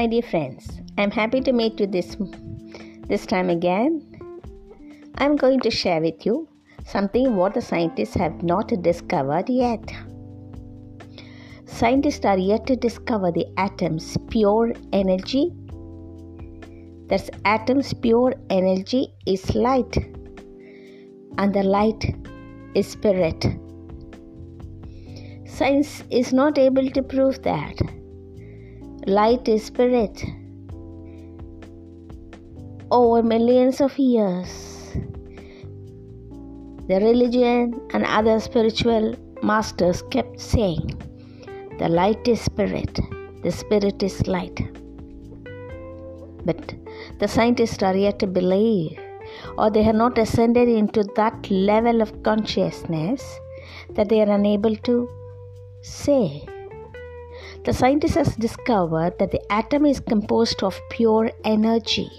my dear friends. I'm happy to meet you this this time again. I'm going to share with you something what the scientists have not discovered yet. Scientists are yet to discover the atom's pure energy. That's atom's pure energy is light, and the light is spirit. Science is not able to prove that light is spirit. Over millions of years, the religion and other spiritual masters kept saying, The light is spirit, the spirit is light. But the scientists are yet to believe, or they have not ascended into that level of consciousness that they are unable to say the scientist has discovered that the atom is composed of pure energy.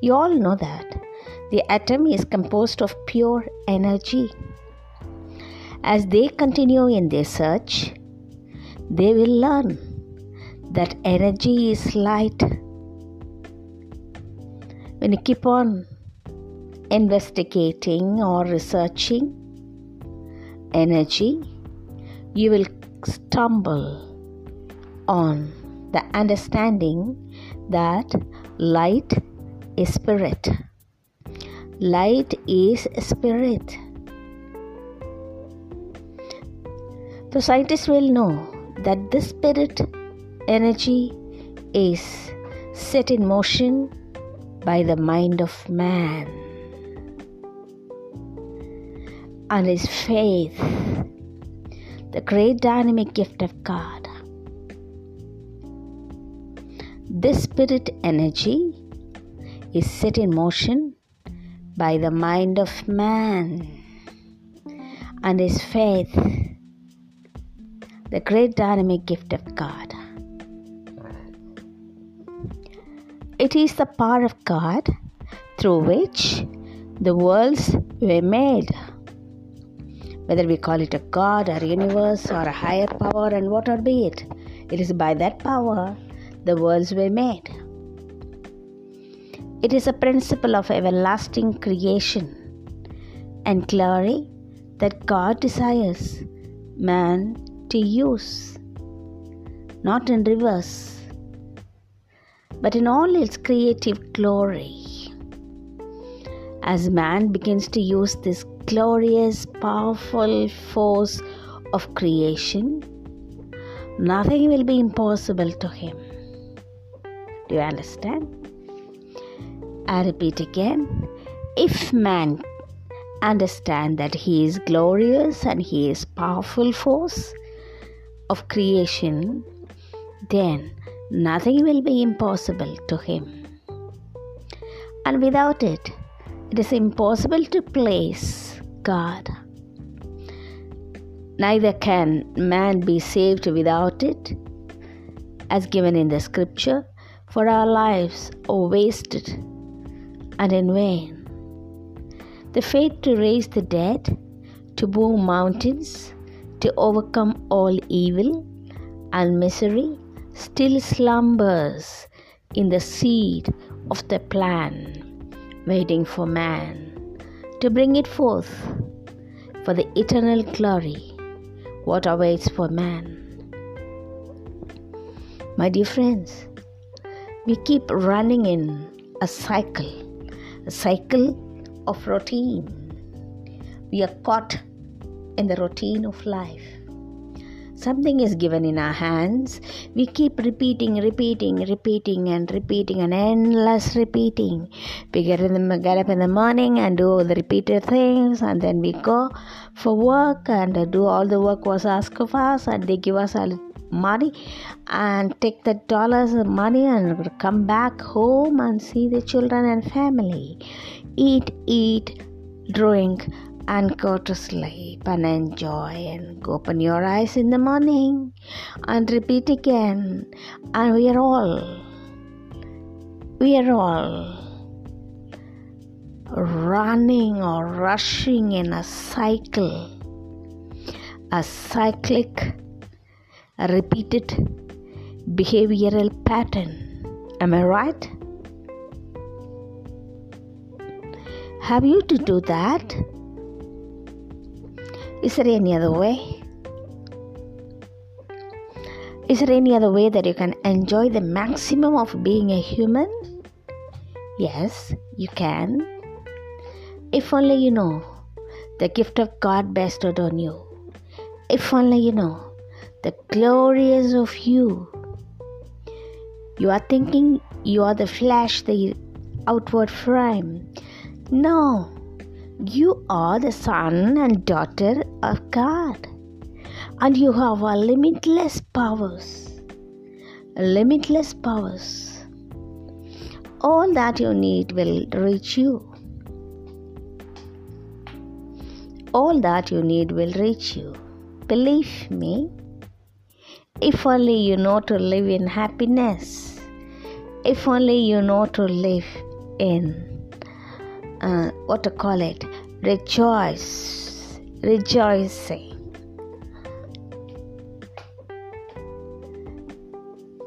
You all know that. The atom is composed of pure energy. As they continue in their search, they will learn that energy is light. When you keep on investigating or researching energy, you will stumble on the understanding that light is spirit. Light is spirit. The scientists will know that this spirit energy is set in motion by the mind of man and his faith, the great dynamic gift of God. This spirit energy is set in motion by the mind of man and his faith, the great dynamic gift of God. It is the power of God through which the worlds were made. Whether we call it a God or universe or a higher power and whatever be it, it is by that power the worlds were made. It is a principle of everlasting creation and glory that God desires man to use, not in reverse, but in all its creative glory. As man begins to use this glorious, powerful force of creation, nothing will be impossible to him. You understand? I repeat again. If man understand that he is glorious and he is powerful force of creation then nothing will be impossible to him. And without it it is impossible to place god. Neither can man be saved without it as given in the scripture for our lives are wasted and in vain. The faith to raise the dead, to move mountains, to overcome all evil and misery still slumbers in the seed of the plan, waiting for man to bring it forth for the eternal glory, what awaits for man. My dear friends, we keep running in a cycle, a cycle of routine. We are caught in the routine of life. Something is given in our hands. We keep repeating, repeating, repeating, and repeating, and endless repeating. We get, the, get up in the morning and do all the repeated things, and then we go for work and do all the work was asked of us, and they give us a money and take the dollars money and come back home and see the children and family. Eat eat drink and go to sleep and enjoy and open your eyes in the morning and repeat again. And we are all we are all running or rushing in a cycle a cyclic repeated behavioral pattern. Am I right? Have you to do that? Is there any other way? Is there any other way that you can enjoy the maximum of being a human? Yes, you can. If only you know the gift of God bestowed on you. If only you know the glorious of you. You are thinking you are the flesh, the outward frame. No, you are the son and daughter of God, and you have a limitless powers. Limitless powers. All that you need will reach you. All that you need will reach you. Believe me. If only you know to live in happiness. If only you know to live in uh, what to call it? Rejoice. Rejoicing.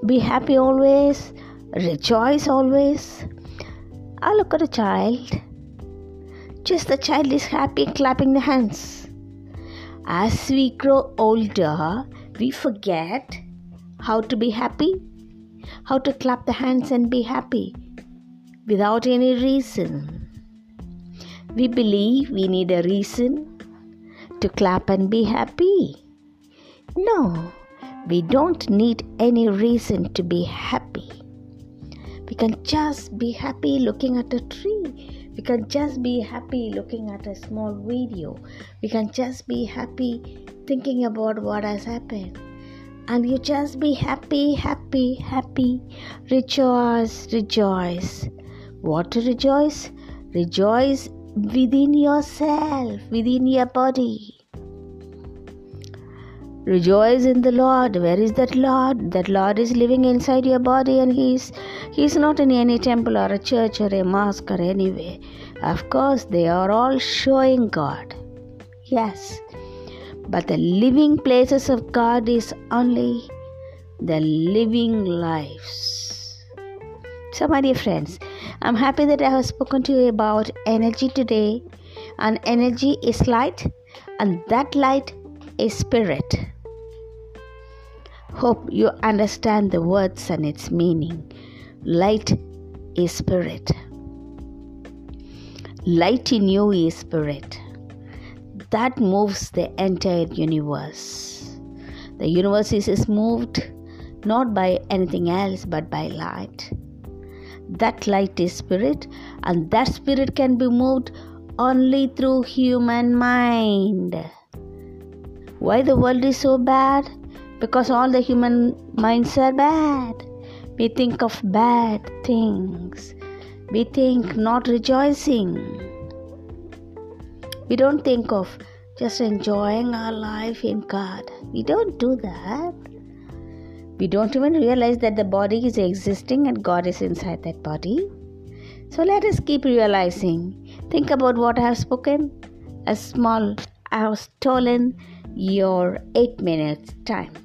Be happy always. Rejoice always. I look at a child. Just the child is happy clapping the hands. As we grow older we forget how to be happy how to clap the hands and be happy without any reason we believe we need a reason to clap and be happy. No, we don't need any reason to be happy. We can just be happy looking at a tree. We can just be happy looking at a small video. We can just be happy thinking about what has happened. And you just be happy, happy, happy. Rejoice, rejoice. What to rejoice? Rejoice within yourself, within your body. Rejoice in the Lord. Where is that Lord? That Lord is living inside your body and He's He's not in any temple or a church or a mosque or anywhere. Of course, they are all showing God. Yes. But the living places of God is only the living lives. So, my dear friends, I'm happy that I have spoken to you about energy today. And energy is light, and that light is spirit. Hope you understand the words and its meaning. Light is spirit. Light in you is spirit. That moves the entire universe. The universe is moved not by anything else but by light that light is spirit and that spirit can be moved only through human mind why the world is so bad because all the human minds are bad we think of bad things we think not rejoicing we don't think of just enjoying our life in god we don't do that we don't even realize that the body is existing and God is inside that body. So let us keep realizing. Think about what I have spoken. A small, I have stolen your eight minutes time.